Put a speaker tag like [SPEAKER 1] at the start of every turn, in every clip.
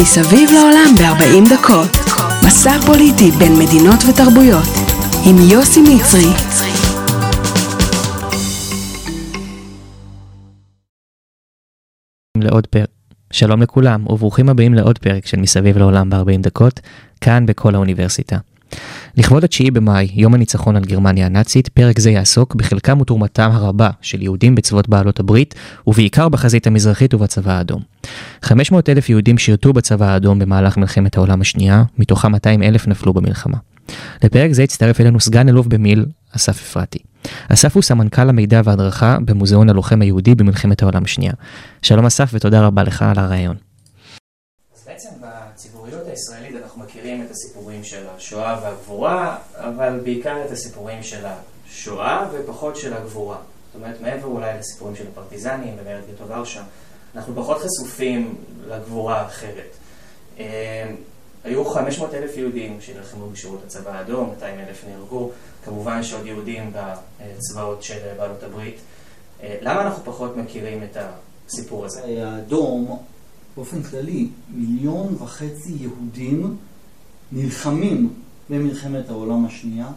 [SPEAKER 1] מסביב לעולם ב-40 דקות. מסע פוליטי בין מדינות ותרבויות. עם יוסי מצרי.
[SPEAKER 2] לעוד פרק. שלום לכולם וברוכים הבאים לעוד פרק של מסביב לעולם ב-40 דקות, כאן בכל האוניברסיטה. לכבוד התשיעי במאי, יום הניצחון על גרמניה הנאצית, פרק זה יעסוק בחלקם ותרומתם הרבה של יהודים בצבאות בעלות הברית, ובעיקר בחזית המזרחית ובצבא האדום. 500 אלף יהודים שירתו בצבא האדום במהלך מלחמת העולם השנייה, מתוכם 200 אלף נפלו במלחמה. לפרק זה הצטרף אלינו סגן אלוף במיל, אסף אפרתי. אסף הוא סמנכ"ל המידע וההדרכה במוזיאון הלוחם היהודי במלחמת העולם השנייה. שלום אסף ותודה רבה לך על הרעיון.
[SPEAKER 3] אז בעצם בציבוריות הישראלית אנחנו מכירים את הסיפורים של השואה והגבורה, אבל בעיקר את הסיפורים של השואה ופחות של הגבורה. זאת אומרת, מעבר אולי לסיפורים של הפרטיזנים ומרד גטו ורשה, אנחנו פחות חשופים לגבורה האחרת. אה, היו 500 אלף יהודים שנלחמו בשירות הצבא האדום, 200 אלף נהרגו, כמובן שעוד יהודים בצבאות של בעלות הברית. אה, למה אנחנו פחות מכירים את הסיפור הזה?
[SPEAKER 4] האדום, באופן כללי, מיליון וחצי יהודים נלחמים במלחמת העולם השנייה.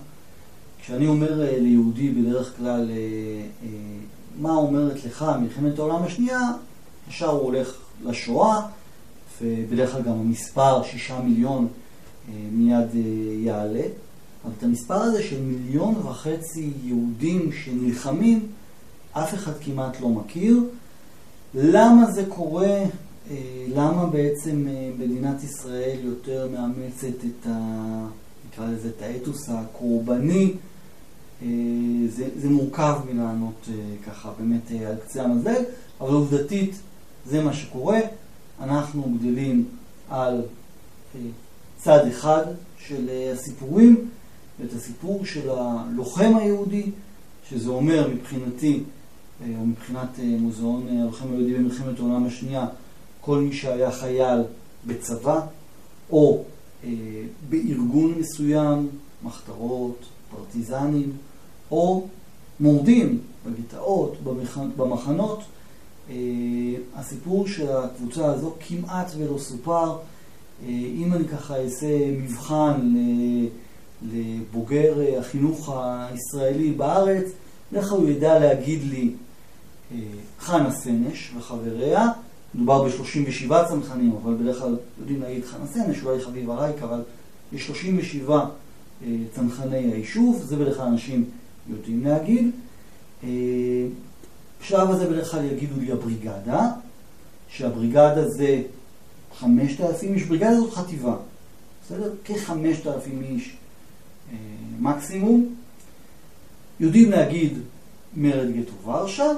[SPEAKER 4] כשאני אומר אה, ליהודי בדרך כלל, אה, מה אומרת לך מלחמת העולם השנייה, ישר הוא הולך לשואה, ובדרך כלל גם המספר, שישה מיליון, מיד יעלה. אבל את המספר הזה של מיליון וחצי יהודים שנלחמים, אף אחד כמעט לא מכיר. למה זה קורה? אה, למה בעצם אה, מדינת ישראל יותר מאמצת את ה... נקרא לזה את האתוס הקורבני? אה, זה, זה מורכב מלענות ככה באמת על קצה המזלג, אבל עובדתית זה מה שקורה. אנחנו גדלים על צד אחד של הסיפורים, ואת הסיפור של הלוחם היהודי, שזה אומר מבחינתי, אה, או מבחינת אה, מוזיאון אה, הלוחם היהודי במלחמת העולם השנייה, כל מי שהיה חייל בצבא, או אה, בארגון מסוים, מחתרות, פרטיזנים, או מורדים בגטאות, במחנות. אה, הסיפור של הקבוצה הזו כמעט ולא סופר. אה, אם אני ככה אעשה מבחן. לבוגר אה, החינוך הישראלי בארץ, כלל הוא ידע להגיד לי אה, חנה סנש וחבריה, מדובר ב-37 צנחנים, אבל בדרך כלל יודעים להגיד חנה סנש, אולי חביבה רייק, אבל יש 37 אה, צנחני היישוב, זה בדרך כלל אנשים יודעים להגיד. בשלב הזה בדרך כלל יגידו לי הבריגדה, שהבריגדה זה 5,000 איש, בריגדה זאת חטיבה, בסדר? כ-5,000 איש מקסימום. יודעים להגיד מרד גטו ורשה,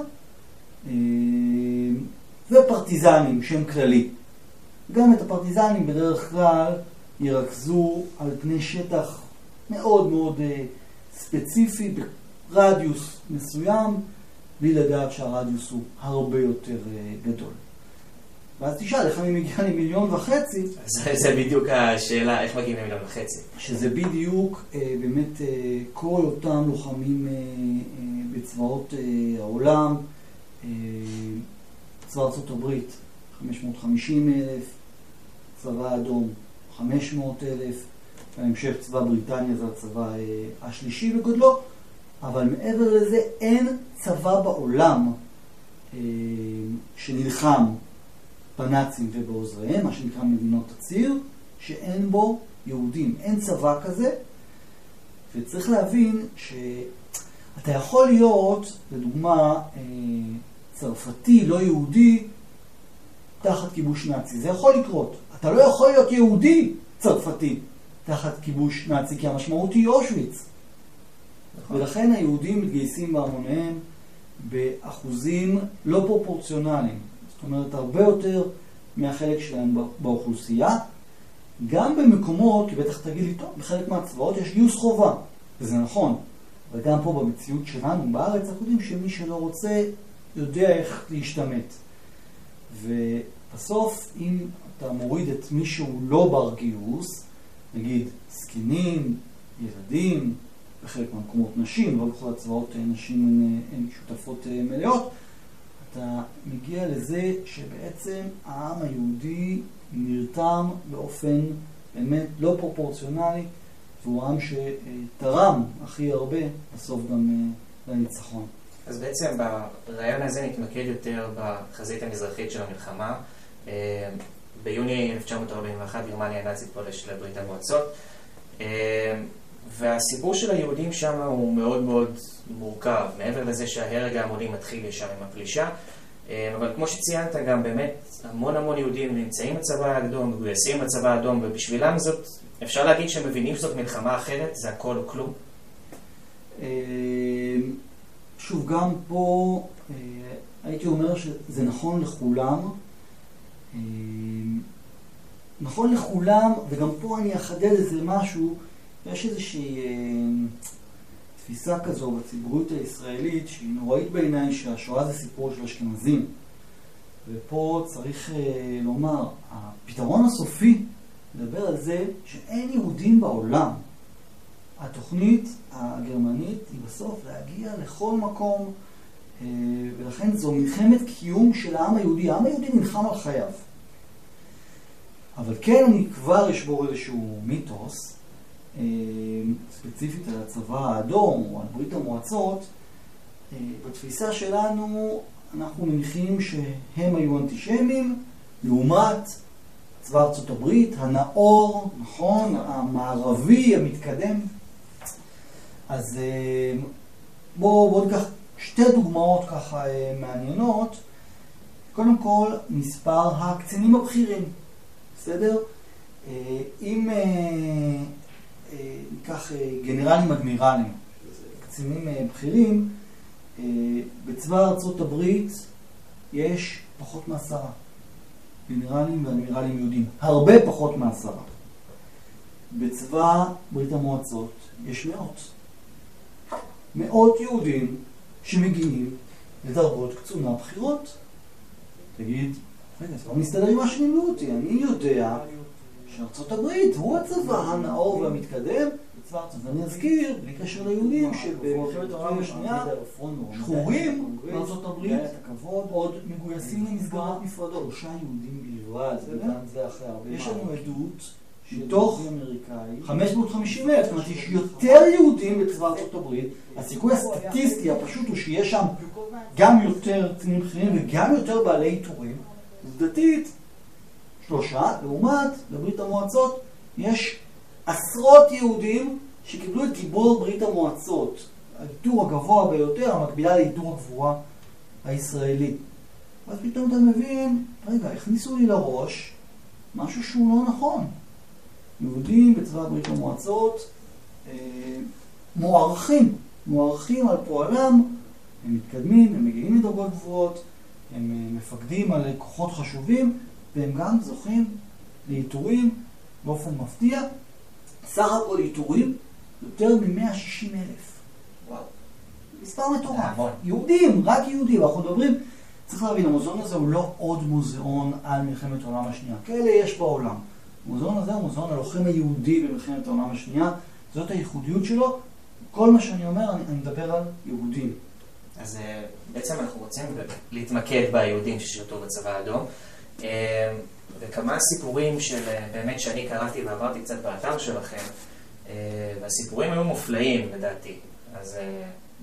[SPEAKER 4] אה, ופרטיזנים, שם כללי. גם את הפרטיזנים בדרך כלל ירכזו על פני שטח מאוד מאוד אה, ספציפי, ברדיוס מסוים, בלי לדעת שהרדיוס הוא הרבה יותר אה, גדול. ואז תשאל, איך אני מגיע למיליון וחצי?
[SPEAKER 3] זה, זה בדיוק השאלה, איך מגיעים למיליון וחצי?
[SPEAKER 4] שזה בדיוק אה, באמת כל אותם לוחמים בצבאות העולם, צבא ארצות הברית, 550 אלף, צבא האדום, 500 אלף, בהמשך צבא בריטניה זה הצבא אה, השלישי בגודלו, אבל מעבר לזה אין צבא בעולם אה, שנלחם בנאצים ובעוזריהם, מה שנקרא מדינות הציר, שאין בו יהודים. אין צבא כזה, וצריך להבין שאתה יכול להיות, לדוגמה, אה, צרפתי, לא יהודי, תחת כיבוש נאצי. זה יכול לקרות. אתה לא יכול להיות יהודי צרפתי תחת כיבוש נאצי, כי המשמעות היא אושוויץ. נכון. ולכן היהודים מתגייסים בהמוניהם באחוזים לא פרופורציונליים. זאת אומרת, הרבה יותר מהחלק שלהם באוכלוסייה. גם במקומות, כי בטח תגיד לי, טוב, בחלק מהצבאות יש גיוס חובה, וזה נכון. אבל גם פה במציאות שלנו, בארץ, אנחנו יודעים שמי שלא רוצה, יודע איך להשתמט. ובסוף, אם אתה מוריד את מי שהוא לא בר גיוס, נגיד זקנים, ילדים, בחלק מהמקומות נשים, לא בכל הצבאות נשים הן שותפות מלאות, אתה מגיע לזה שבעצם העם היהודי נרתם באופן באמת לא פרופורציונלי, והוא העם שתרם הכי הרבה בסוף גם אה, לניצחון.
[SPEAKER 3] אז בעצם ברעיון הזה נתמקד יותר בחזית המזרחית של המלחמה. אה, ביוני 1941 גרמניה הנאצית פולשת לברית המועצות. אה, והסיפור של היהודים שם הוא מאוד מאוד מורכב, מעבר לזה שההרג ההמוני מתחיל ישר עם הפלישה. אה, אבל כמו שציינת, גם באמת המון המון יהודים נמצאים בצבא האדום, מגויסים בצבא האדום, ובשבילם זאת, אפשר להגיד שהם מבינים שזאת מלחמה אחרת, זה הכל או כלום?
[SPEAKER 4] שוב, גם פה הייתי אומר שזה נכון לכולם. נכון לכולם, וגם פה אני אחדד איזה משהו, יש איזושהי אה, תפיסה כזו בציבוריות הישראלית שהיא נוראית בעיניי שהשואה זה סיפור של אשכנזים. ופה צריך אה, לומר, הפתרון הסופי מדבר על זה שאין יהודים בעולם. התוכנית הגרמנית היא בסוף להגיע לכל מקום, אה, ולכן זו מלחמת קיום של העם היהודי. העם היהודי נלחם על חייו. אבל כן אני כבר אשבור איזשהו מיתוס, אה, ספציפית על הצבא האדום או על ברית המועצות, אה, בתפיסה שלנו אנחנו מניחים שהם היו אנטישמים, לעומת צבא ארצות הברית, הנאור, נכון, המערבי, המתקדם. אז אה, בואו בוא ניקח שתי דוגמאות ככה מעניינות. קודם כל, מספר הקצינים הבכירים. בסדר? אה, אם אה, אה, ניקח גנרלים אדמירלים, קצינים בכירים, בצבא ארצות הברית יש פחות מעשרה. גנרלים ואדמירלים יהודים. הרבה פחות מעשרה. בצבא ברית המועצות יש מאות. מאות יהודים שמגיעים לדרגות קצונה בכירות. תגיד, רגע, זה לא מסתדר עם מה שלימדו אותי. אני יודע שארצות הברית הוא הצבא הנאור והמתקדם. ואני אזכיר, בלי קשר ליהודים, שבמלחמת העולם השנייה, שחורים מארצות הברית עוד מגויסים למסגרות נפרדות. שלושה יהודים בלבד, יש לנו עדות מתוך 550 אלף, זאת אומרת, יש יותר יהודים בצבא ארצות הברית, הסיכוי הסטטיסטי הפשוט הוא שיש שם גם יותר קצינים בכירים וגם יותר בעלי עיטורים. עובדתית, שלושה, לעומת בברית המועצות יש עשרות יהודים שקיבלו את גיבור ברית המועצות, העיטור הגבוה ביותר, המקבילה לעיטור הגבורה הישראלי. ואז פתאום אתה מבין, רגע, הכניסו לי לראש משהו שהוא לא נכון. יהודים בצבא ברית המועצות אה, מוערכים, מוערכים על פועלם, הם מתקדמים, הם מגיעים לדרגות גבוהות, הם אה, מפקדים על כוחות חשובים, והם גם זוכים לעיטורים באופן מפתיע. סך הכל עיטורים יותר מ-160 אלף. וואו. מספר מטורף. יהודים, רק יהודים. אנחנו מדברים, צריך להבין, המוזיאון הזה הוא לא עוד מוזיאון על מלחמת העולם השנייה. כאלה יש בעולם. המוזיאון הזה הוא מוזיאון הלוחם היהודי במלחמת העולם השנייה. זאת הייחודיות שלו. כל מה שאני אומר, אני, אני מדבר על יהודים.
[SPEAKER 3] אז אה, בעצם אנחנו רוצים להתמקד ביהודים ששירתו בצבא האדום. אה, וכמה סיפורים של אה, באמת שאני קראתי ועברתי קצת באתר שלכם, והסיפורים היו מופלאים לדעתי. אז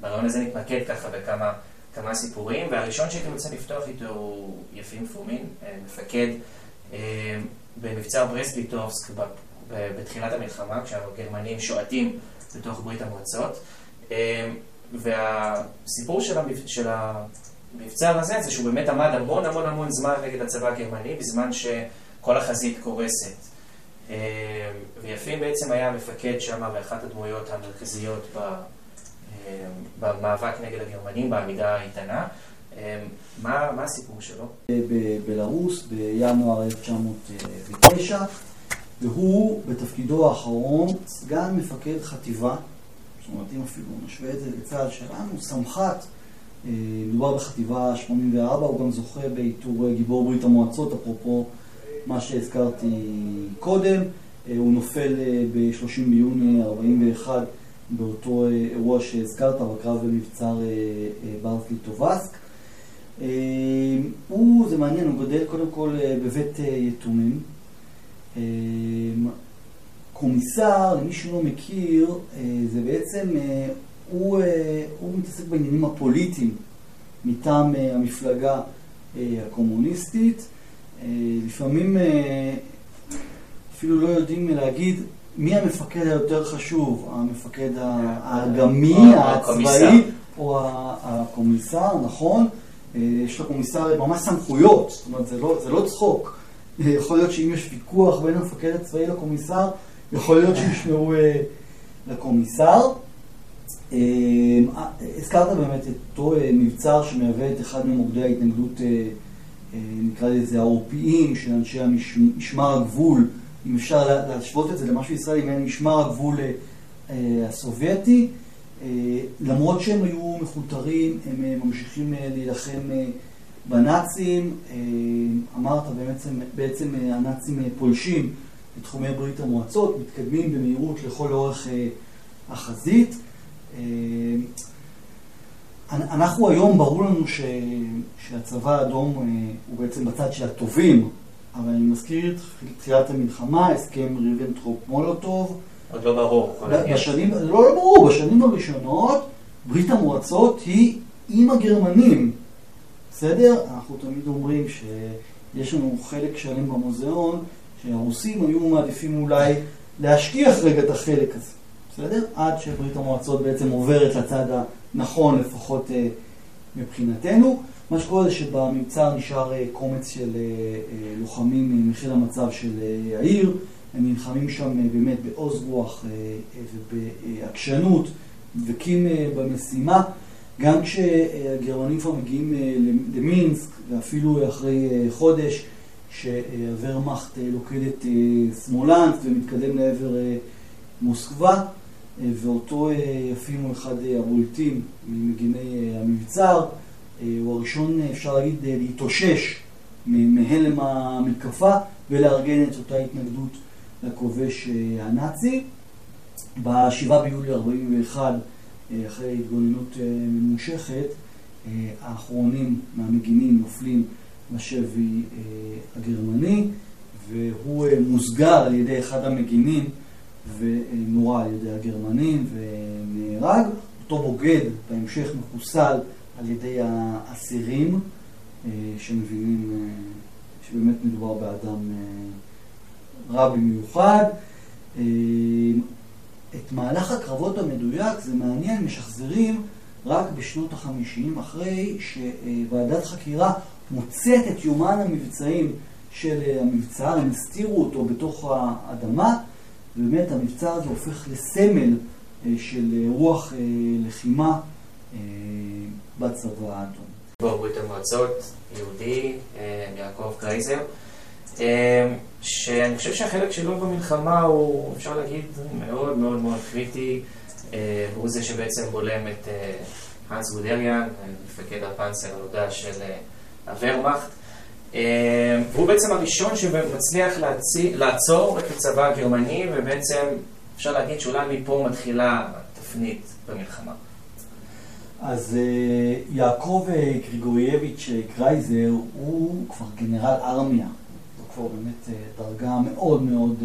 [SPEAKER 3] ברעיון הזה נתמקד ככה בכמה כמה סיפורים, והראשון שהייתי רוצה לפתוח איתו הוא יפים פומין, מפקד במבצע ברסליטובסק בתחילת המלחמה, כשהגרמנים שועטים בתוך ברית המועצות. והסיפור של, המבצע, של המבצע הזה זה שהוא באמת עמד המון המון המון זמן נגד הצבא הגרמני, בזמן שכל החזית קורסת. אה, ויפים בעצם היה המפקד שם ואחת הדמויות המרכזיות אה, במאבק נגד הגרמנים, בעמידה האיתנה. אה, מה, מה הסיפור שלו?
[SPEAKER 4] בבלארוס בינואר 1909, והוא בתפקידו האחרון סגן מפקד חטיבה זאת אומרת, אם אפילו נשווה את זה לצה"ל שלנו, סמח"ט, אה, מדובר בחטיבה 84, הוא גם זוכה בעיטור גיבור ברית המועצות, אפרופו מה שהזכרתי קודם. אה, הוא נופל אה, ב-30 ביוני 41 באותו אירוע שהזכרת, בקרב במבצר ברסלי טובסק. הוא, זה מעניין, הוא גדל קודם כל בבית יתומים. קומיסר, למי שלא מכיר, זה בעצם, הוא, הוא מתעסק בעניינים הפוליטיים מטעם המפלגה הקומוניסטית. לפעמים אפילו לא יודעים להגיד מי המפקד היותר חשוב, המפקד האגמי, הצבאי, או הקומיסר, נכון? אה, יש לקומיסר ממש סמכויות, זאת אומרת, זה לא, זה לא צחוק. אה, יכול להיות שאם יש ויכוח בין המפקד הצבאי לקומיסר, יכול להיות שישמעו אה, לקומיסר. הזכרת באמת את אותו מבצר שמהווה את אחד ממוקדי ההתנגדות, נקרא לזה העורפיים, של אנשי משמר הגבול. אם אפשר להשוות את זה למשהו ישראלי, משמר הגבול אה, הסובייטי. אה, למרות שהם היו מכותרים, הם אה, ממשיכים להילחם בנאצים. אמרת בעצם, בעצם הנאצים פולשים לתחומי ברית המועצות, מתקדמים במהירות לכל אורך החזית. אנחנו היום, ברור לנו ש, שהצבא האדום הוא בעצם בצד של הטובים, אבל אני מזכיר את תחילת המלחמה, הסכם ריבנטרופ-מולוטוב.
[SPEAKER 3] עוד לא ברור.
[SPEAKER 4] בשנים, לא, לא ברור, בשנים הראשונות ברית המועצות היא עם הגרמנים. בסדר? אנחנו תמיד אומרים שיש לנו חלק שלם במוזיאון, שהרוסים היו מעדיפים אולי להשכיח רגע את החלק הזה. בסדר? עד שברית המועצות בעצם עוברת לצד הנכון, לפחות אה, מבחינתנו. מה שקורה זה שבמבצר נשאר אה, קומץ של אה, אה, לוחמים מחיל המצב של העיר, הם נלחמים שם באמת בעוז רוח ובעקשנות, דבקים במשימה. גם כשהגרמנים כבר מגיעים למינסק, ואפילו אחרי חודש שהוורמאכט לוקד את שמאלנד ומתקדם לעבר מוסקבה, ואותו אפילו אחד הבולטים ממגיני המבצר, אה, הוא הראשון, אפשר להגיד, אה, להתאושש מהלם המתקפה ולארגן את אותה התנגדות לכובש אה, הנאצי. ב-7 ביולי 41, אחרי התגוננות ממושכת, האחרונים מהמגינים נופלים בשבי הגרמני, והוא מוסגר על ידי אחד המגינים ונורה על ידי הגרמנים ונהרג. אותו בוגד בהמשך מחוסל על ידי האסירים אה, שמבינים אה, שבאמת מדובר באדם אה, רע במיוחד. את מהלך הקרבות המדויק, זה מעניין, משחזרים רק בשנות החמישים, אחרי שוועדת חקירה מוצאת את יומן המבצעים של המבצר, הם הסתירו אותו בתוך האדמה, ובאמת המבצר הזה הופך לסמל של רוח לחימה בצבא האדום.
[SPEAKER 3] בברית המועצות, יהודי, אה, יעקב קרייזר, אה, שאני חושב שהחלק שלו במלחמה הוא, אפשר להגיד, מאוד מאוד מאוד קריטי. אה, הוא זה שבעצם בולם את האנס גודריאן, מפקד הפאנצר הנודע של הוורמאכט. והוא בעצם הראשון שמצליח לעצור את הצבא הגרמני, ובעצם אפשר להגיד שאולי מפה מתחילה תפנית במלחמה.
[SPEAKER 4] אז אה, יעקב אה, גריגורייביץ' אה, קרייזר הוא כבר גנרל ארמיה, כבר באמת דרגה מאוד מאוד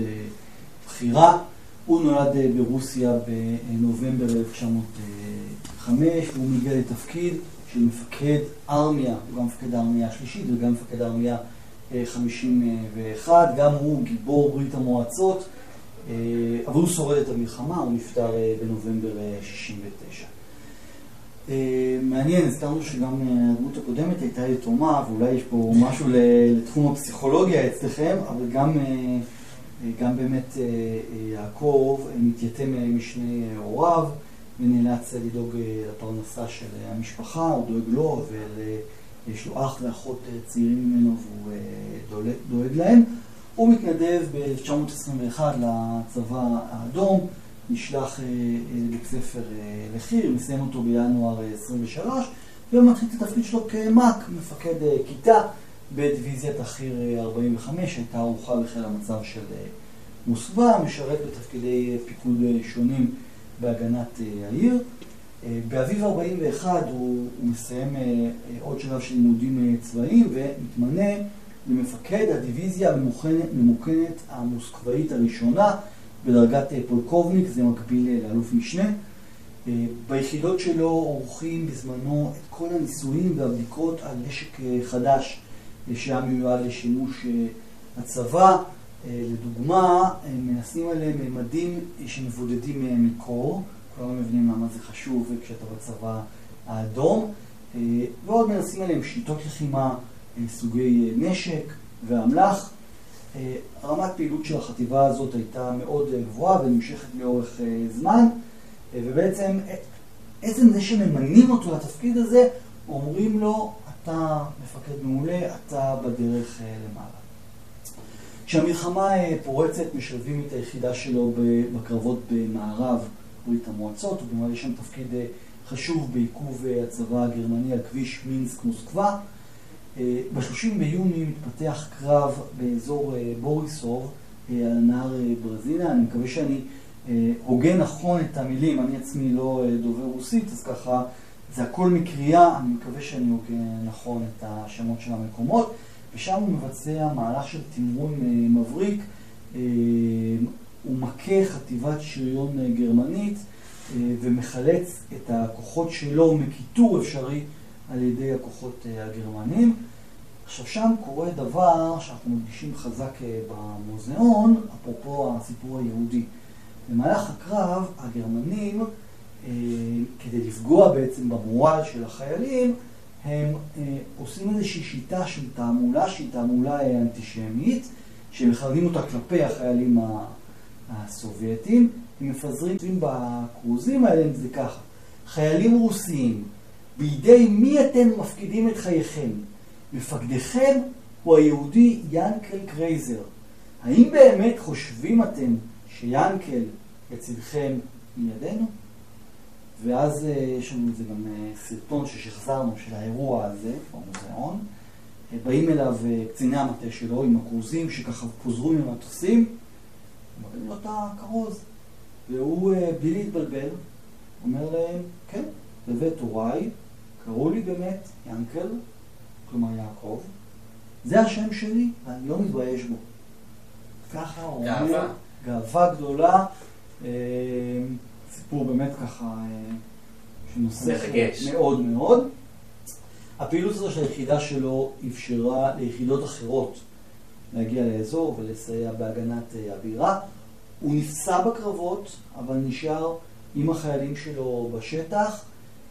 [SPEAKER 4] בכירה. הוא נולד ברוסיה בנובמבר 1905 והוא מגיע לתפקיד של מפקד ארמיה, הוא גם מפקד הארמיה השלישית וגם מפקד הארמיה 51, גם הוא גיבור ברית המועצות, אבל הוא שורד את המלחמה, הוא נפטר בנובמבר 69. אה, מעניין, הזכרנו שגם אה, הדמות הקודמת הייתה יתומה, ואולי יש פה משהו לתחום הפסיכולוגיה אצלכם, אבל גם, אה, גם באמת יעקב מתייתם משני הוריו, ונאלץ לדאוג לפרנסה של המשפחה, הוא דואג לו, ויש לו אח ואחות צעירים ממנו והוא דואג להם. הוא מתנדב ב-1921 לצבא האדום. נשלח אה, אה, לבית ספר אה, לחי"ר, מסיים אותו בינואר 23, ומתחיל את התפקיד שלו כמ"ק, מפקד כיתה בדיוויזיית החי"ר 45, הייתה ערוכה בחיל המצב של מוסקבה, משרת בתפקידי פיקוד שונים בהגנת העיר. באביב 41 הוא, הוא מסיים עוד שלב של לימודים צבאיים ומתמנה למפקד הדיוויזיה הממוכנת המוסקבאית הראשונה בדרגת פולקובניק, זה מקביל לאלוף משנה. ביחידות שלו עורכים בזמנו את כל הניסויים והבדיקות על נשק חדש שהיה מיועד לשימוש הצבא. לדוגמה, מנסים עליהם ממדים שמבודדים מקור, כולנו מבינים למה זה חשוב כשאתה בצבא האדום, ועוד מנסים עליהם שיטות לחימה, סוגי נשק ואמל"ח. רמת פעילות של החטיבה הזאת הייתה מאוד גבוהה ונמשכת לאורך זמן, ובעצם עצם זה שממנים אותו לתפקיד הזה, אומרים לו, אתה מפקד מעולה, אתה בדרך למעלה. כשהמלחמה פורצת, משלבים את היחידה שלו בקרבות במערב ברית המועצות, הוא ממלא שם תפקיד חשוב בעיכוב הצבא הגרמני על כביש מינסק-מוסקבה. ב-30 ביוני מתפתח קרב באזור בוריסוב על נהר ברזינה. אני מקווה שאני הוגה נכון את המילים, אני עצמי לא דובר רוסית, אז ככה זה הכל מקריאה, אני מקווה שאני הוגה נכון את השמות של המקומות. ושם הוא מבצע מהלך של תמרון מבריק, הוא מכה חטיבת שריון גרמנית ומחלץ את הכוחות שלו מקיטור אפשרי על ידי הכוחות הגרמנים. עכשיו שם קורה דבר שאנחנו מדגישים חזק במוזיאון, אפרופו הסיפור היהודי. במהלך הקרב הגרמנים, כדי לפגוע בעצם במורל של החיילים, הם עושים איזושהי שיטה של תעמולה, שהיא תעמולה אנטישמית, שהם מכוונים אותה כלפי החיילים הסובייטים, הם מפזרים בכרוזים האלה, זה ככה, חיילים רוסיים, בידי מי אתם מפקידים את חייכם? מפקדיכם הוא היהודי ינקל קרייזר. האם באמת חושבים אתם שיאנקל לצדכם מידינו? ואז יש לנו איזה גם סרטון ששחזרנו של האירוע הזה במוזיאון. באים אליו קציני המטה שלו עם הכרוזים שככה פוזרו ממטוסים, מראים לו את הכרוז. והוא, בלי להתבלבל, אומר להם, כן, בבית הוריי, קראו לי באמת ינקל, כלומר יעקב, זה השם שלי, ואני לא מתבייש בו. ככה הוא אומר, גאווה גדולה. סיפור באמת ככה שנושא מאוד מאוד. הפעילות הזו של היחידה שלו אפשרה ליחידות אחרות להגיע לאזור ולסייע בהגנת הבירה. הוא נפצע בקרבות, אבל נשאר עם החיילים שלו בשטח,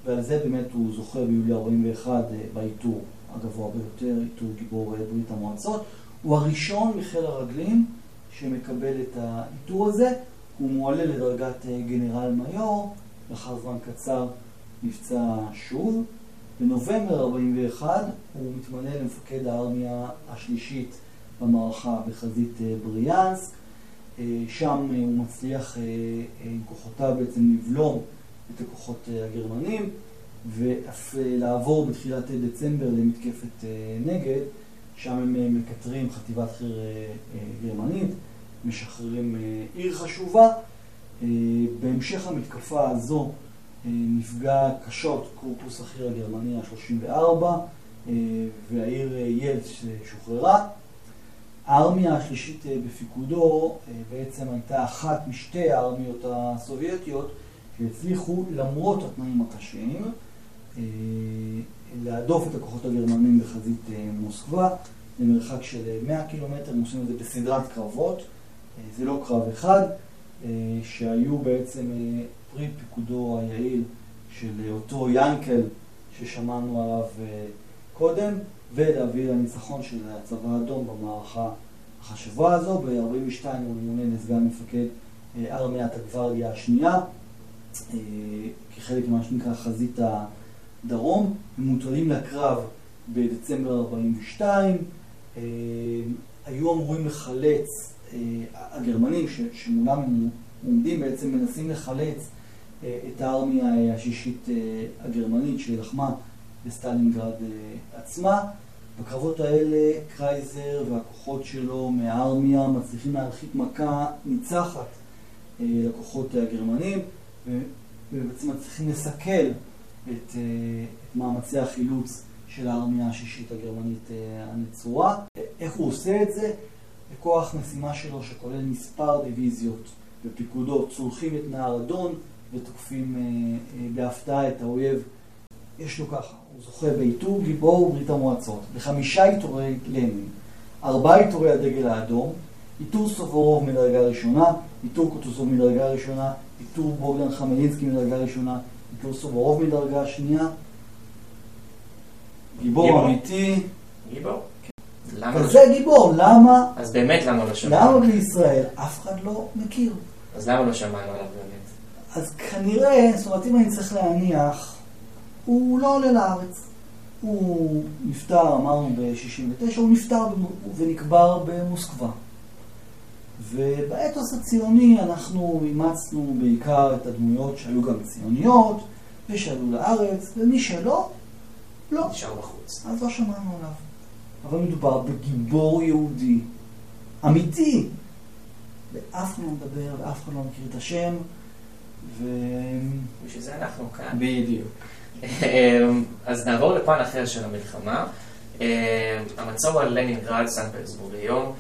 [SPEAKER 4] ועל זה באמת הוא זוכה ביולי 41 בעיטור הגבוה ביותר, עיטור גיבור ברית המועצות. הוא הראשון מחיל הרגלים שמקבל את העיטור הזה. הוא מועלה לדרגת גנרל מיור, לאחר זמן קצר נפצע שוב. בנובמבר 41 הוא מתמנה למפקד הארמיה השלישית במערכה בחזית בריאנסק. שם הוא מצליח עם כוחותיו בעצם לבלום את הכוחות הגרמנים ואף לעבור בתחילת דצמבר למתקפת נגד, שם הם מקטרים חטיבת חי"ר גרמנית. משחררים עיר חשובה. בהמשך המתקפה הזו נפגע קשות קורפוס החי"ר הגרמני ה-34 והעיר ילץ שוחררה. הארמיה השלישית בפיקודו בעצם הייתה אחת משתי הארמיות הסובייטיות שהצליחו למרות התנאים הקשים להדוף את הכוחות הגרמנים בחזית מוסקבה למרחק של 100 קילומטר, הם עושים את זה בסדרת קרבות. זה לא קרב אחד, שהיו בעצם פרי פיקודו היעיל של אותו ינקל ששמענו עליו קודם, ולהביא לניצחון של הצבא האדום במערכה החשובה הזו. ב-42 הוא ממונה לסגן מפקד ארמיית הגוורדיה השנייה, כחלק ממה שנקרא חזית הדרום. הם מוטלים לקרב בדצמבר 42, היו אמורים לחלץ הגרמנים שמולם הם עומדים בעצם מנסים לחלץ את הארמיה השישית הגרמנית שלחמה בסטלינגרד עצמה. בקרבות האלה קרייזר והכוחות שלו מהארמיה מצליחים להנחית מכה ניצחת לכוחות הגרמנים ובעצם מצליחים לסכל את, את מאמצי החילוץ של הארמיה השישית הגרמנית הנצורה. איך הוא עושה את זה? בכוח משימה שלו שכולל מספר דיוויזיות ופיקודות צולחים את נהר אדון ותוקפים בהפתעה את האויב. יש לו ככה, הוא זוכה בעיטור גיבור ברית המועצות, בחמישה עיטורי לנין, ארבעה עיטורי הדגל האדום, עיטור סובורוב מדרגה ראשונה, עיטור קוטוסוב מדרגה ראשונה, עיטור בוגדן חמלינסקי מדרגה ראשונה, עיטור סובורוב מדרגה שנייה. גיבור אמיתי.
[SPEAKER 3] גיבור?
[SPEAKER 4] למה לא? זה גיבור, למה?
[SPEAKER 3] אז באמת למה לא שמענו?
[SPEAKER 4] למה בישראל אף אחד לא מכיר?
[SPEAKER 3] אז למה לא שמענו עליו באמת?
[SPEAKER 4] אז כנראה, זאת אומרת, אם אני צריך להניח, הוא לא עולה לארץ. הוא נפטר, אמרנו ב-69, הוא נפטר ונקבר במוסקבה. ובאתוס הציוני אנחנו אימצנו בעיקר את הדמויות שהיו גם ציוניות ושעלו לארץ, ומי שלא, לא.
[SPEAKER 3] נשאר בחוץ.
[SPEAKER 4] אז לא שמענו עליו. אבל מדובר בגיבור יהודי אמיתי. ואף אחד לא מדבר, ואף אחד לא מכיר את השם, ו...
[SPEAKER 3] בשביל זה אנחנו כאן.
[SPEAKER 4] בדיוק.
[SPEAKER 3] אז נעבור לפן אחר של המלחמה. המצור על לנינגרד, סן פטרסבורג היום.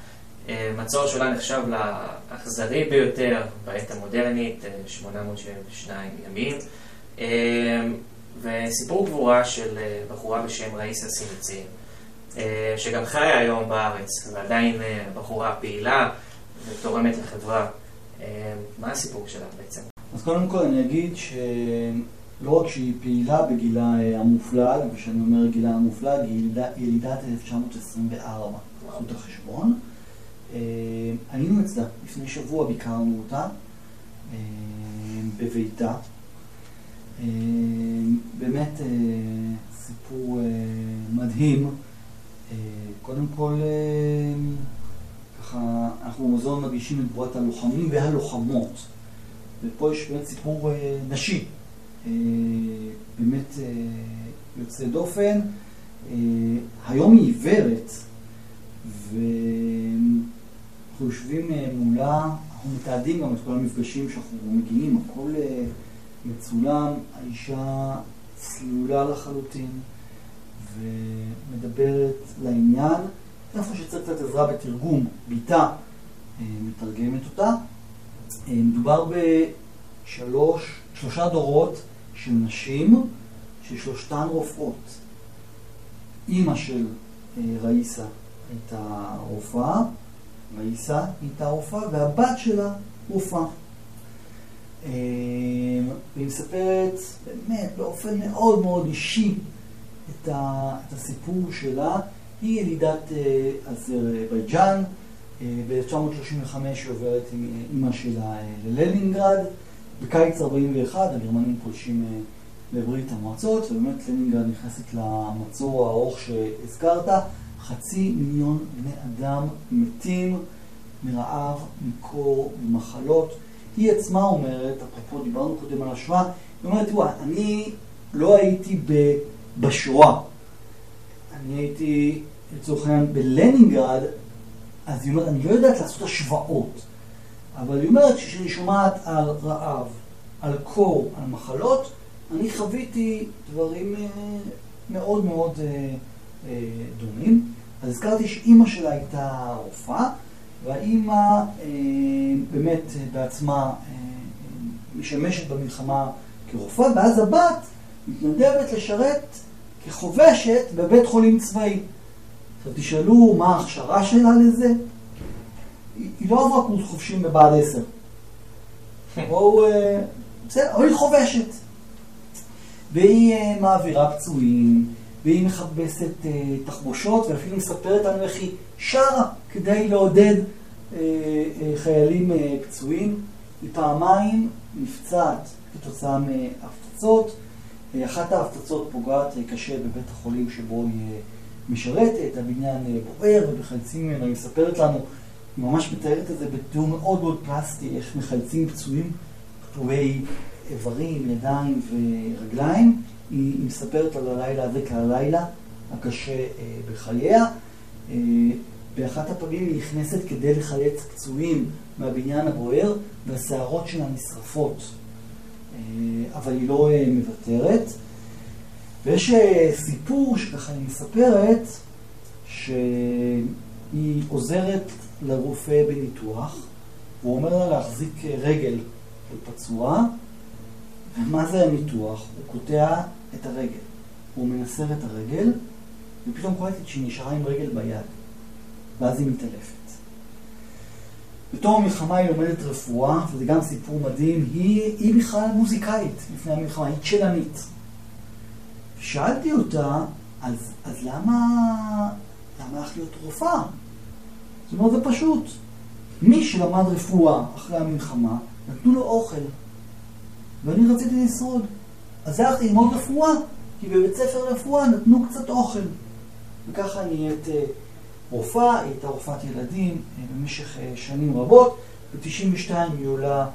[SPEAKER 3] מצור שאולי נחשב לאכזרי ביותר בעת המודרנית, 872 ימים. וסיפור גבורה של בחורה בשם ראיסה סימצין, שגם חיה היום בארץ, ועדיין בחורה פעילה ותורמת לחברה. מה הסיפור שלה בעצם?
[SPEAKER 4] אז קודם כל אני אגיד שלא רק שהיא פעילה בגילה המופלג, וכשאני אומר גילה המופלג, היא ילידת 1924, קחו את החשבון. היינו אצלה, לפני שבוע ביקרנו אותה בביתה. באמת סיפור מדהים. קודם כל, ככה, אנחנו במוזיאון מגישים את גבורת הלוחמים והלוחמות. ופה יש באמת סיפור נשי, באמת יוצא דופן. היום היא עיוורת, ואנחנו יושבים מולה, אנחנו מתעדים גם את כל המפגשים שאנחנו מגיעים, הכל מצולם, האישה צלולה לחלוטין ומדברת לעניין. איפה שצריך קצת עזרה בתרגום, ביתה מתרגמת אותה. מדובר בשלוש, שלושה דורות של נשים, ששלושתן רופאות. אימא של ראיסה הייתה רופאה, ראיסה הייתה רופאה, והבת שלה רופאה. והיא מספרת באמת באופן מאוד מאוד אישי את, ה, את הסיפור שלה. היא ילידת אזרבייג'אן, ב-1935 היא עוברת עם אימא שלה ללנינגרד, בקיץ 41 הגרמנים פולשים לברית המועצות, ובאמת לנינגרד נכנסת למצור הארוך שהזכרת, חצי מיליון בני אדם מתים מרעב, מקור, ממחלות. היא עצמה אומרת, אפרופו דיברנו קודם על השואה, היא אומרת, תראו, אני לא הייתי בשואה, אני הייתי לצורך העניין בלנינגרד, אז היא אומרת, אני לא יודעת לעשות השוואות, אבל היא אומרת שכשאני שומעת על רעב, על קור, על מחלות, אני חוויתי דברים מאוד מאוד דומים. אז הזכרתי שאימא שלה הייתה רופאה, והאימא באמת בעצמה משמשת במלחמה כרופאה, ואז הבת מתנדבת לשרת כחובשת בבית חולים צבאי. עכשיו תשאלו מה ההכשרה שלה לזה? היא לא עברה קורס חובשים בבה"ד 10. בואו, בסדר, אבל היא חובשת. והיא מעבירה פצועים, והיא מכבסת תחבושות, ואפילו מספרת לנו איך היא שרה כדי לעודד חיילים פצועים. היא פעמיים נפצעת כתוצאה מהפצצות. אחת ההפצצות פוגעת קשה בבית החולים שבו היא משרתת, הבניין בוער ובחלצים ממנו, היא מספרת לנו, היא ממש מתארת את זה בתיאור מאוד מאוד פלסטי, איך מחלצים פצועים, קטועי איברים, ידיים ורגליים. היא מספרת על הלילה הזה כהלילה הקשה בחייה. באחת הפעמים היא נכנסת כדי לחלץ פצועים מהבניין הבוער, והשערות שלה נשרפות. אבל היא לא מוותרת. ויש סיפור שככה היא מספרת, שהיא עוזרת לרופא בניתוח, והוא אומר לה להחזיק רגל של פצוע, ומה זה הניתוח? הוא קוטע את הרגל. הוא מנסר את הרגל, ופתאום קולטת שהיא נשארה עם רגל ביד, ואז היא מתעלפת. בתור המלחמה היא לומדת רפואה, וזה גם סיפור מדהים, היא, היא בכלל מוזיקאית לפני המלחמה, היא צ'לנית. שאלתי אותה, אז, אז למה, הלכת להיות רופאה? זאת אומרת, זה פשוט. מי שלמד רפואה אחרי המלחמה, נתנו לו אוכל. ואני רציתי לשרוד. אז הלכתי ללמוד רפואה, כי בבית ספר רפואה נתנו קצת אוכל. וככה נהיית אה, רופאה, היא הייתה רופאת ילדים אה, במשך אה, שנים רבות. ב-92 היא עולה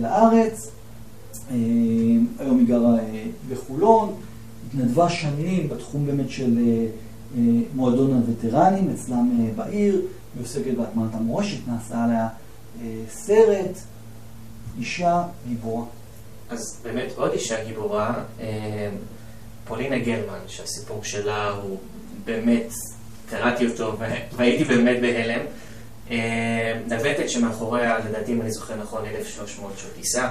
[SPEAKER 4] לארץ, היום היא גרה בחולון, התנדבה שנים בתחום באמת של מועדון הווטרנים אצלם בעיר, היא עוסקת בהטמעת המורשת, נעשה עליה סרט, אישה גיבורה.
[SPEAKER 3] אז באמת עוד אישה גיבורה, אה, פולינה גלמן, שהסיפור שלה הוא באמת, קראתי אותו והייתי באמת בהלם. אה, נווטת שמאחוריה, לדעתי אם אני זוכר נכון, 1,300 שעות טיסה.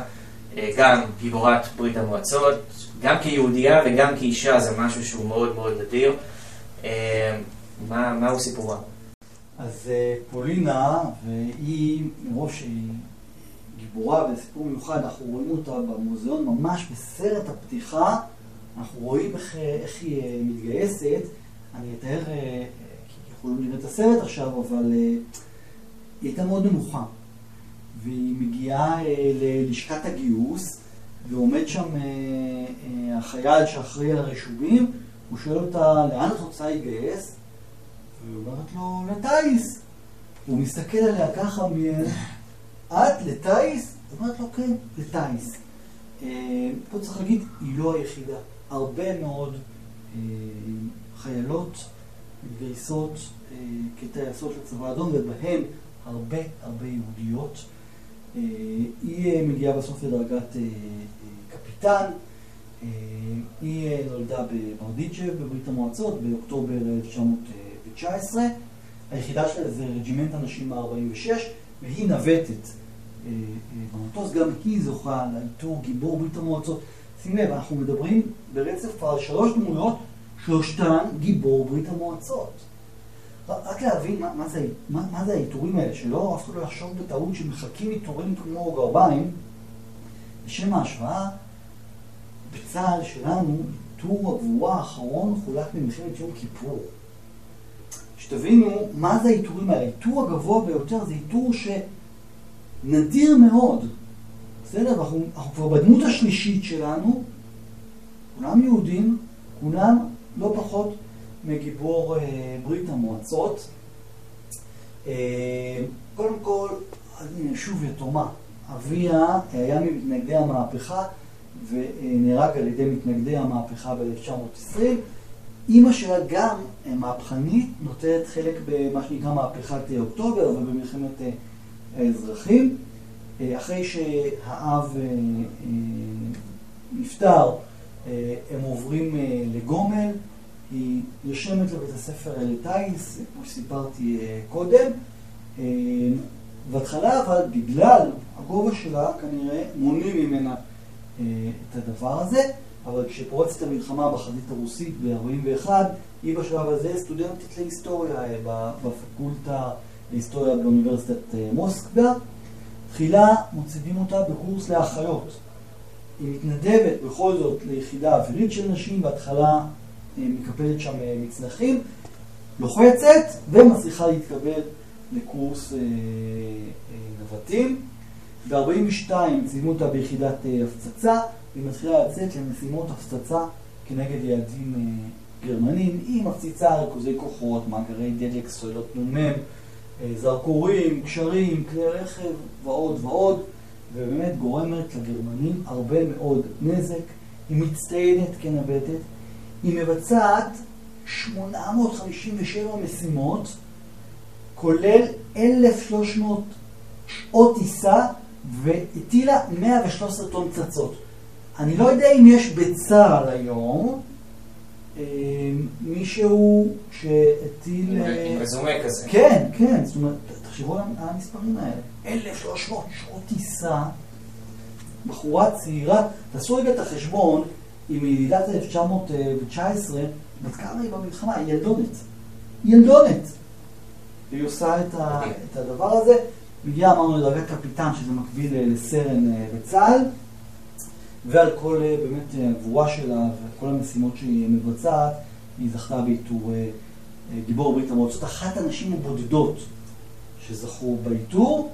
[SPEAKER 3] אה, גם גיבורת ברית המועצות, גם כיהודייה וגם כאישה זה משהו שהוא מאוד מאוד נדיר. מה, מהו סיפורה?
[SPEAKER 4] אז פולינה, והיא, מראש שהיא גיבורה וסיפור מיוחד, אנחנו רואים אותה במוזיאון ממש בסרט הפתיחה, אנחנו רואים איך, איך היא אה, מתגייסת. אני אתאר, אה, כי יכולים לראות את הסרט עכשיו, אבל אה, היא הייתה מאוד נמוכה. והיא מגיעה ללשכת הגיוס, ועומד שם החייל שאחראי על הרישומים, הוא שואל אותה, לאן את רוצה להתגייס? והיא אומרת לו, לטיס. הוא מסתכל עליה ככה את לטיס? היא אומרת לו, כן, לטיס. אה, פה צריך להגיד, היא לא היחידה. הרבה מאוד אה, חיילות מתגייסות אה, כטייסות לצבא האדום, ובהן הרבה הרבה יהודיות. היא מגיעה בסוף לדרגת קפיטן. היא נולדה בברדיצ'ב בברית המועצות באוקטובר 1919. היחידה שלה זה regiment הנשים ה-46. והיא נווטת אה, אה, במטוס, גם היא זוכה לעיטור גיבור ברית המועצות. שים לב, אנחנו מדברים ברצף על שלוש דמויות, שלושתן גיבור ברית המועצות. רק להבין מה, מה, זה, מה, מה זה העיטורים האלה, שלא אף אחד לא יחשוב בטעות שמחלקים עיטורים כמו גרביים. לשם ההשוואה, בצה"ל שלנו, עיטור הגבורה האחרון חולק במלחמת יום כיפור. שתבינו מה זה העיטורים האלה. העיטור הגבוה ביותר זה עיטור שנדיר מאוד. בסדר? אנחנו, אנחנו כבר בדמות השלישית שלנו, כולם יהודים, כולם לא פחות מגיבור אה, ברית המועצות. אה, קודם כל, הנה שוב יתומה. אביה היה ממתנגדי המהפכה ונהרג על ידי מתנגדי המהפכה ב-1920. אימא שלה גם אה, מהפכנית, נוטלת חלק במה שנקרא מהפכת אה, אוקטובר ובמלחמת אה, האזרחים. אחרי שהאב נפטר, הם עוברים לגומל, היא נרשמת לבית הספר לטיס, כמו שסיפרתי קודם. בהתחלה אבל בגלל הגובה שלה כנראה מונעים ממנה את הדבר הזה. אבל כשפורצת המלחמה בחזית הרוסית ב-41, היא בשלב הזה סטודנטית להיסטוריה אה, בפקולטה להיסטוריה באוניברסיטת אה, מוסקבה. תחילה מוצבים אותה בקורס לאחיות. היא מתנדבת בכל זאת ליחידה אווירית של נשים, בהתחלה אה, מקפלת שם מצנחים, לוחצת ומצליחה להתקבל לקורס נווטים. ב-42 ציינו אותה ביחידת הפצצה, והיא מתחילה לצאת למשימות הפצצה כנגד יעדים אה, גרמנים. היא מפציצה ריכוזי כוחות, מאגרי דלק, סוללות נ"מ, אה, זרקורים, קשרים, כלי רכב ועוד ועוד, ובאמת גורמת לגרמנים הרבה מאוד נזק. היא מצטיינת כנווטת. היא מבצעת 857 משימות, כולל 1,300 שעות טיסה, והטילה 113 טון פצצות. אני לא יודע אם יש בצה"ל היום אה, מישהו שהטיל...
[SPEAKER 3] עם רזומה כזה.
[SPEAKER 4] כן, כן, זאת אומרת, תחשבו על המספרים האלה. 1,300 שעות טיסה, בחורה צעירה, תעשו רגע את החשבון, היא ילידת 1919, בת כמה היא במלחמה? היא ילדונת. ילדונת. והיא עושה את, ה, את הדבר הזה, מגיעה, אמרנו, לדרגת קפיטן, שזה מקביל לסרן בצה"ל, ועל כל באמת הגבורה שלה ועל כל המשימות שהיא מבצעת, היא זכתה בעיטור גיבור ברית המועצות, אחת הנשים הבודדות שזכו בעיטור.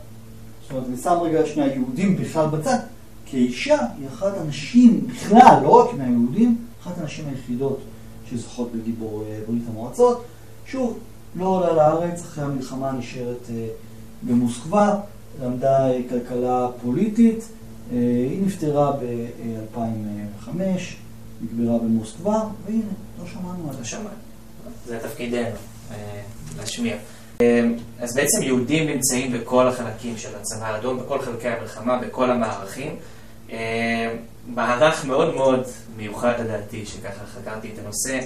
[SPEAKER 4] זאת אומרת, אני שם רגע שני היהודים בכלל בצד, כאישה היא אחת הנשים בכלל, לא רק מהיהודים, אחת הנשים היחידות שזוכות בגיבור ברית המועצות. שוב, לא עולה לארץ, אחרי המלחמה נשארת במוסקבה, למדה כלכלה פוליטית, היא נפטרה ב-2005, נקברה במוסקבה, והנה, לא שמענו.
[SPEAKER 3] לא שמענו. זה תפקידנו, להשמיע. אז בעצם יהודים נמצאים בכל החלקים של הצבא האדום, בכל חלקי המלחמה, בכל המערכים. מערך מאוד מאוד מיוחד לדעתי, שככה חקרתי את הנושא,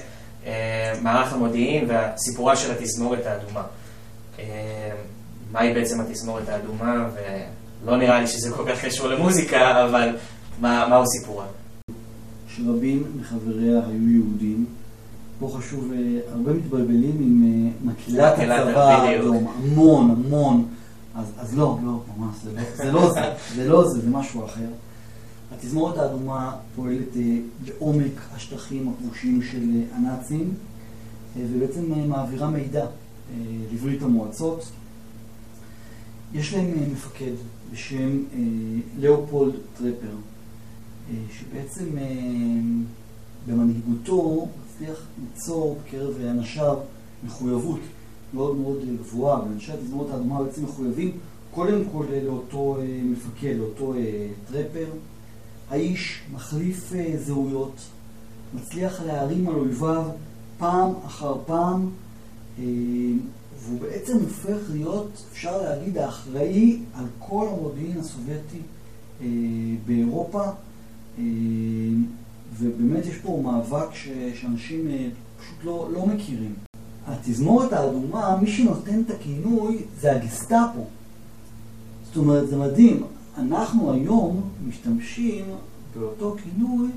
[SPEAKER 3] מערך המודיעין והסיפורה של התזמורת האדומה. מהי בעצם התזמורת האדומה, ולא נראה לי שזה כל כך קשור למוזיקה, אבל מהו סיפורה?
[SPEAKER 4] שרבים מחבריה היו יהודים. פה חשוב, הרבה מתבלבלים עם מקהילת הצבא האדום, המון, המון. אז, אז לא, לא, ממש, זה לא זה, לא זה, זה לא זה, זה משהו אחר. התזמורת האדומה פועלת בעומק השטחים הכבושים של הנאצים, ובעצם מעבירה מידע לברית המועצות. יש להם מפקד בשם לאופולד טרפר, שבעצם במנהיגותו הצליח ליצור בקרב אנשיו מחויבות מאוד מאוד גבוהה, ואנשי התזמורת האדומה בעצם מחויבים קודם כל לאותו מפקד, לאותו טרפר. האיש מחליף זהויות, מצליח להערים על אויביו פעם אחר פעם, והוא בעצם הופך להיות, אפשר להגיד, האחראי על כל המודיעין הסובייטי באירופה. ובאמת יש פה מאבק שאנשים פשוט לא, לא מכירים. התזמורת האדומה, מי שנותן את הכינוי זה הגסטאפו. זאת אומרת, זה מדהים. אנחנו היום משתמשים באותו כינוי,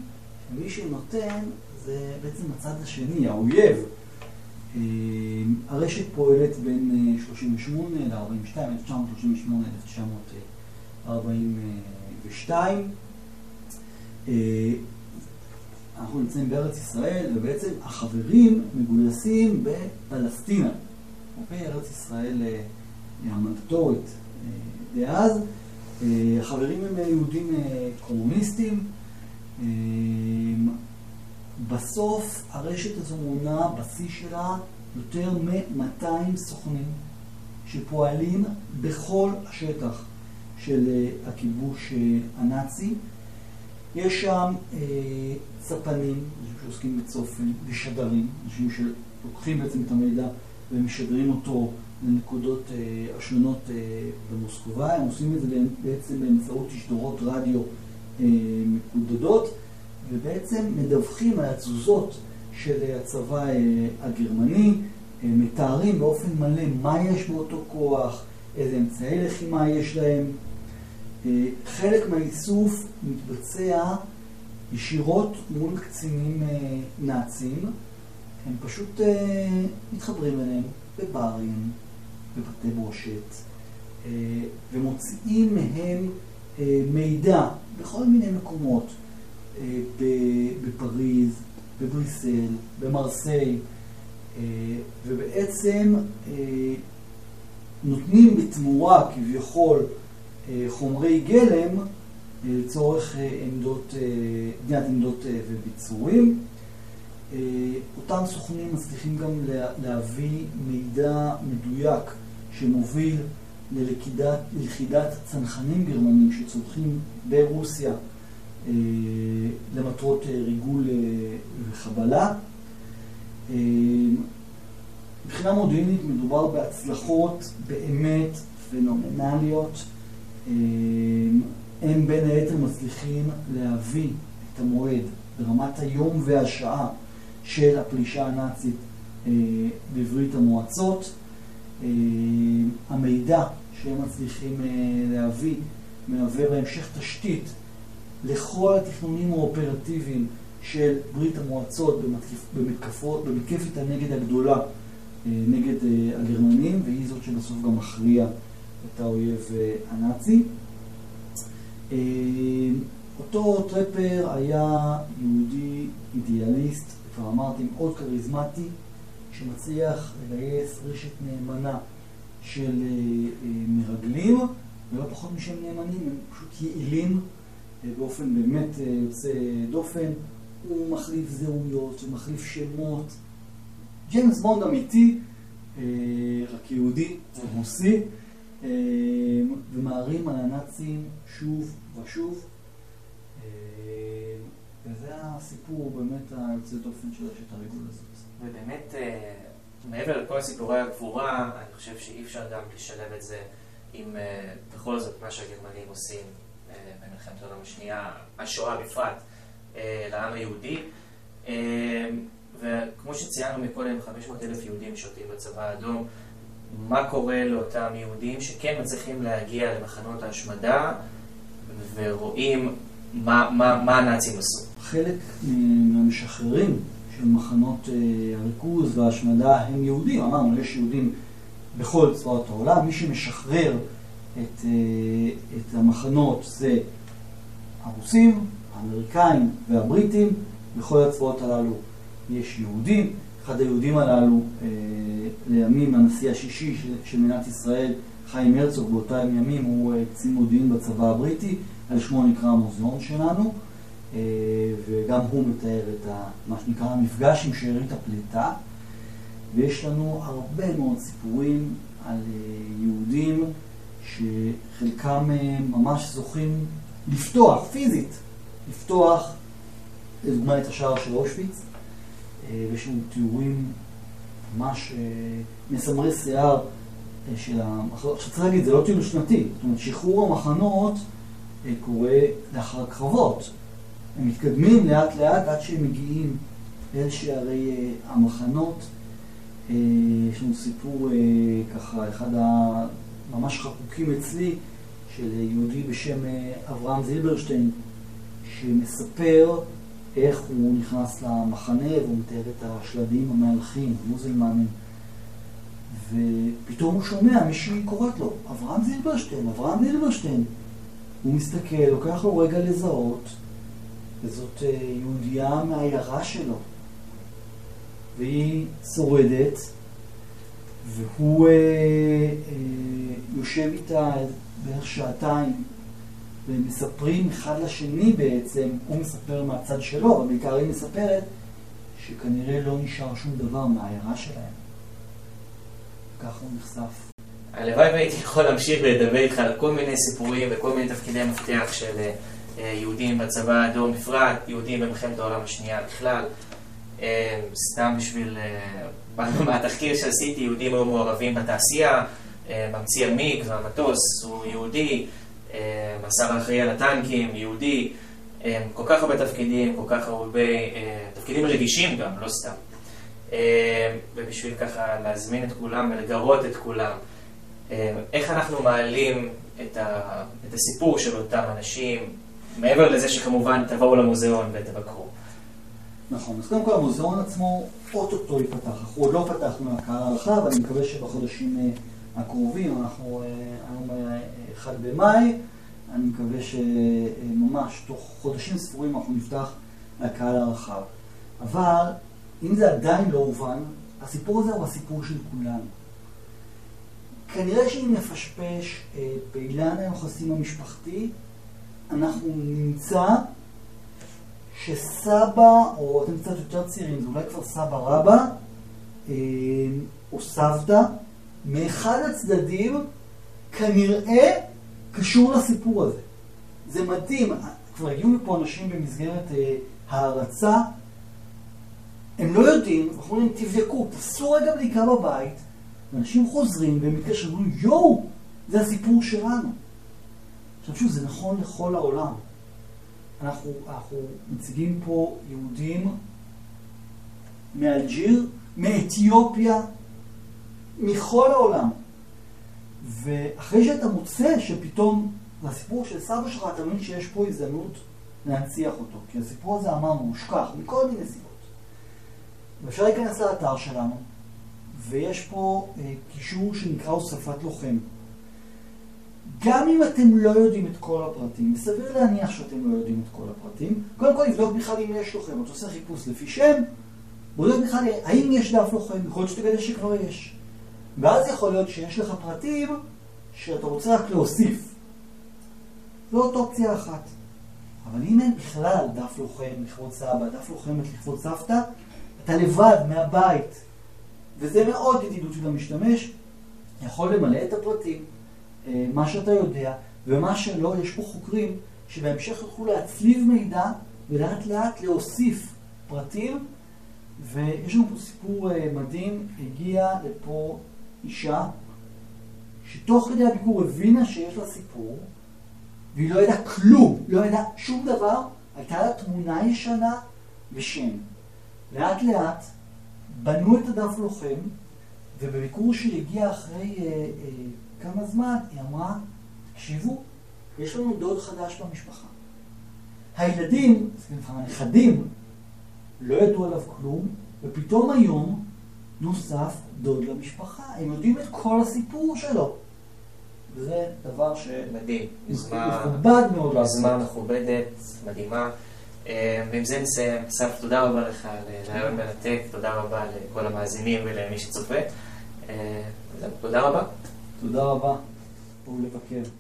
[SPEAKER 4] ומי שנותן זה בעצם הצד השני, האויב. הרשת פועלת בין 38 ל-42, 1938 1942. אנחנו נמצאים בארץ ישראל, ובעצם החברים מגויסים בפלסטינה, אוקיי? ארץ ישראל המנדטורית דאז. החברים הם יהודים קומוניסטים. בסוף הרשת הזו מונה בשיא שלה יותר מ-200 סוכנים שפועלים בכל השטח של הכיבוש הנאצי. יש שם אה, צפנים, אנשים שעוסקים בצופן, ושדרים, אנשים שלוקחים בעצם את המידע ומשדרים אותו לנקודות אה, השונות אה, במוסקבה. הם עושים את זה בעצם באמצעות תשדורות רדיו אה, מקודדות, ובעצם מדווחים על התזוזות של הצבא אה, הגרמני, אה, מתארים באופן מלא מה יש באותו כוח, איזה אמצעי לחימה יש להם. חלק מהאיסוף מתבצע ישירות מול קצינים נאצים, הם פשוט מתחברים אליהם בברים, בבתי בושת, ומוציאים מהם מידע בכל מיני מקומות, בפריז, בבריסל, במרסיי, ובעצם נותנים בתמורה כביכול חומרי גלם לצורך עמדות, בניית עמדות וביצורים. אותם סוכנים מצליחים גם להביא מידע מדויק שמוביל ללכידת צנחנים גרמנים שצורכים ברוסיה למטרות ריגול וחבלה. מבחינה מודיעינית מדובר בהצלחות באמת פנומנליות. הם בין היתר מצליחים להביא את המועד ברמת היום והשעה של הפלישה הנאצית אה, בברית המועצות. אה, המידע שהם מצליחים אה, להביא מהווה בהמשך תשתית לכל התכנונים האופרטיביים של ברית המועצות במתקפות, במתקפת הנגד הגדולה נגד הגרמנים, והיא זאת שבסוף גם מכריעה את האויב הנאצי. אותו טרפר היה יהודי אידיאליסט, כבר אמרתי, מאוד כריזמטי, שמצליח לגייס רשת נאמנה של אה, אה, מרגלים, ולא פחות משהם נאמנים, הם פשוט יעילים אה, באופן באמת יוצא דופן. הוא מחליף זהויות, הוא מחליף שמות. ג'יימס בונד אמיתי, רק יהודי, רוסי, ומערים על הנאצים שוב ושוב. וזה הסיפור באמת היוצא דופן של רשת הריגול הזאת.
[SPEAKER 3] ובאמת, אה, מעבר לכל סיפורי הגבורה, אני חושב שאי אפשר גם לשלב את זה עם אה, בכל זאת מה שהגרמנים עושים אה, במלחמת העולם השנייה, השואה בפרט, לעם היהודי. וכמו שציינו מקודם, 500 אלף יהודים שותים בצבא האדום. מה קורה לאותם יהודים שכן מצליחים להגיע למחנות ההשמדה ורואים מה, מה, מה הנאצים עשו?
[SPEAKER 4] חלק מהמשחררים של מחנות אה, הריכוז וההשמדה הם יהודים. אמרנו, יש יהודים בכל צבאות העולם. מי שמשחרר את, אה, את המחנות זה הרוסים, האמריקאים והבריטים. בכל הצבאות הללו יש יהודים. אחד היהודים הללו, אה, לימים הנשיא השישי של מדינת ישראל, חיים הרצוג, באותם ימים הוא קצין מודיעין בצבא הבריטי, על שמו נקרא המוזיאון שלנו. אה, וגם הוא מתאר את ה, מה שנקרא המפגש עם שארית הפליטה, ויש לנו הרבה מאוד סיפורים על אה, יהודים שחלקם אה, ממש זוכים לפתוח, פיזית, לפתוח, לדוגמה, את השער של אושוויץ, ויש לנו תיאורים ממש מסמרי שיער של המחנות. עכשיו צריך להגיד, זה לא טיול שנתי, זאת אומרת, שחרור המחנות קורה לאחר קרבות. הם מתקדמים לאט לאט עד שהם מגיעים אל שערי המחנות. יש לנו סיפור ככה, אחד הממש חקוקים אצלי, של יהודי בשם uh, אברהם זילברשטיין, שמספר איך הוא נכנס למחנה והוא מתאר את השלדים המהלכים, המוזלמנים. ופתאום הוא שומע, מישהי קוראת לו, אברהם זילברשטיין, אברהם זילברשטיין. הוא מסתכל, לוקח לו רגע לזהות, וזאת אה, יהודייה מהעיירה שלו, והיא שורדת, והוא אה, אה, יושב איתה בערך שעתיים, ומספרים אחד לשני בעצם, הוא מספר מהצד שלו, אבל בעיקר היא מספרת שכנראה לא נשאר שום דבר מהעיירה שלהם. ככה הוא נחשף.
[SPEAKER 3] הלוואי והייתי יכול להמשיך ולדבר איתך על כל מיני סיפורים וכל מיני תפקידי מפתח של אה, אה, יהודים בצבא האדום בפרט, יהודים במלחמת העולם השנייה בכלל. אה, סתם בשביל, מהתחקיר שעשיתי, יהודים היו מעורבים בתעשייה, ממציא המיג והמטוס הוא יהודי, השר האחראי על הטנקים, יהודי, כל כך הרבה תפקידים, כל כך הרבה תפקידים רגישים גם, לא סתם. ובשביל ככה להזמין את כולם ולגרות את כולם, איך אנחנו מעלים את, ה, את הסיפור של אותם אנשים, מעבר לזה שכמובן תבואו למוזיאון ותבקרו.
[SPEAKER 4] נכון, אז קודם כל המוזיאון עצמו אוטוטו ייפתח, אנחנו עוד לא פתחנו לקהל הרחב, אני מקווה שבחודשים אה, הקרובים, אנחנו אה, היום 1 אה, במאי, אני מקווה שממש תוך חודשים ספורים אנחנו נפתח לקהל הרחב. אבל אם זה עדיין לא הובן, הסיפור הזה הוא הסיפור של כולנו. כנראה שאם נפשפש באילן היחסים המשפחתי, אנחנו נמצא שסבא, או אתם קצת יותר צעירים, זה אולי כבר סבא רבא, אה, או סבתא, מאחד הצדדים כנראה קשור לסיפור הזה. זה מדהים, כבר הגיעו לפה אנשים במסגרת אה, הערצה, הם לא יודעים, אנחנו אומרים, תבדקו, תעשו רגע בדיקה בבית, ואנשים חוזרים והם מתקשרים, יואו, זה הסיפור שלנו. עכשיו שוב, זה נכון לכל העולם. אנחנו, אנחנו מציגים פה יהודים מאלג'יר, מאתיופיה, מכל העולם. ואחרי שאתה מוצא שפתאום לסיפור של סבא שלך, אתה מבין שיש פה הזדמנות להנציח אותו. כי הסיפור הזה, אמרנו, מושכח מכל מיני סיבות. ואפשר להיכנס לאתר שלנו, ויש פה אה, קישור שנקרא הוספת לוחם. גם אם אתם לא יודעים את כל הפרטים, סביר להניח שאתם לא יודעים את כל הפרטים, קודם כל לבדוק בכלל אם יש לוחם. אתה עושה חיפוש לפי שם, בודק בכלל האם יש דף לוחם, יכול להיות שתגלה שכבר יש. ואז יכול להיות שיש לך פרטים שאתה רוצה רק להוסיף. זאת אופציה אחת. אבל אם אין בכלל דף לוחם לכבוד סבא, דף לוחמת לכבוד סבתא, אתה לבד מהבית, וזה מאוד ידידות של המשתמש, יכול למלא את הפרטים, מה שאתה יודע, ומה שלא, יש פה חוקרים שבהמשך יוכלו להצליב מידע ולאט לאט להוסיף פרטים, ויש לנו פה סיפור אה, מדהים, הגיעה לפה אישה שתוך כדי הביקור הבינה שיש לה סיפור, והיא לא ידעה כלום, לא ידעה שום דבר, הייתה לה תמונה ישנה ושם. לאט לאט בנו את הדף לוחם, ובביקור שהגיע אחרי אה, אה, כמה זמן, היא אמרה, תקשיבו, יש לנו דוד חדש במשפחה. הילדים, סליחה, הנכדים, לא ידעו עליו כלום, ופתאום היום נוסף דוד למשפחה. הם יודעים את כל הסיפור שלו. וזה דבר ש...
[SPEAKER 3] מדהים.
[SPEAKER 4] מכובד מאוד.
[SPEAKER 3] יוזמה מכובדת, מדהימה. אה, ועם זה נסיים. אסף, תודה רבה לך על אה, רעיון מרתק, תודה רבה לכל המאזינים ולמי שצופה. אה, תודה רבה.
[SPEAKER 4] תודה רבה. בואו לבקר.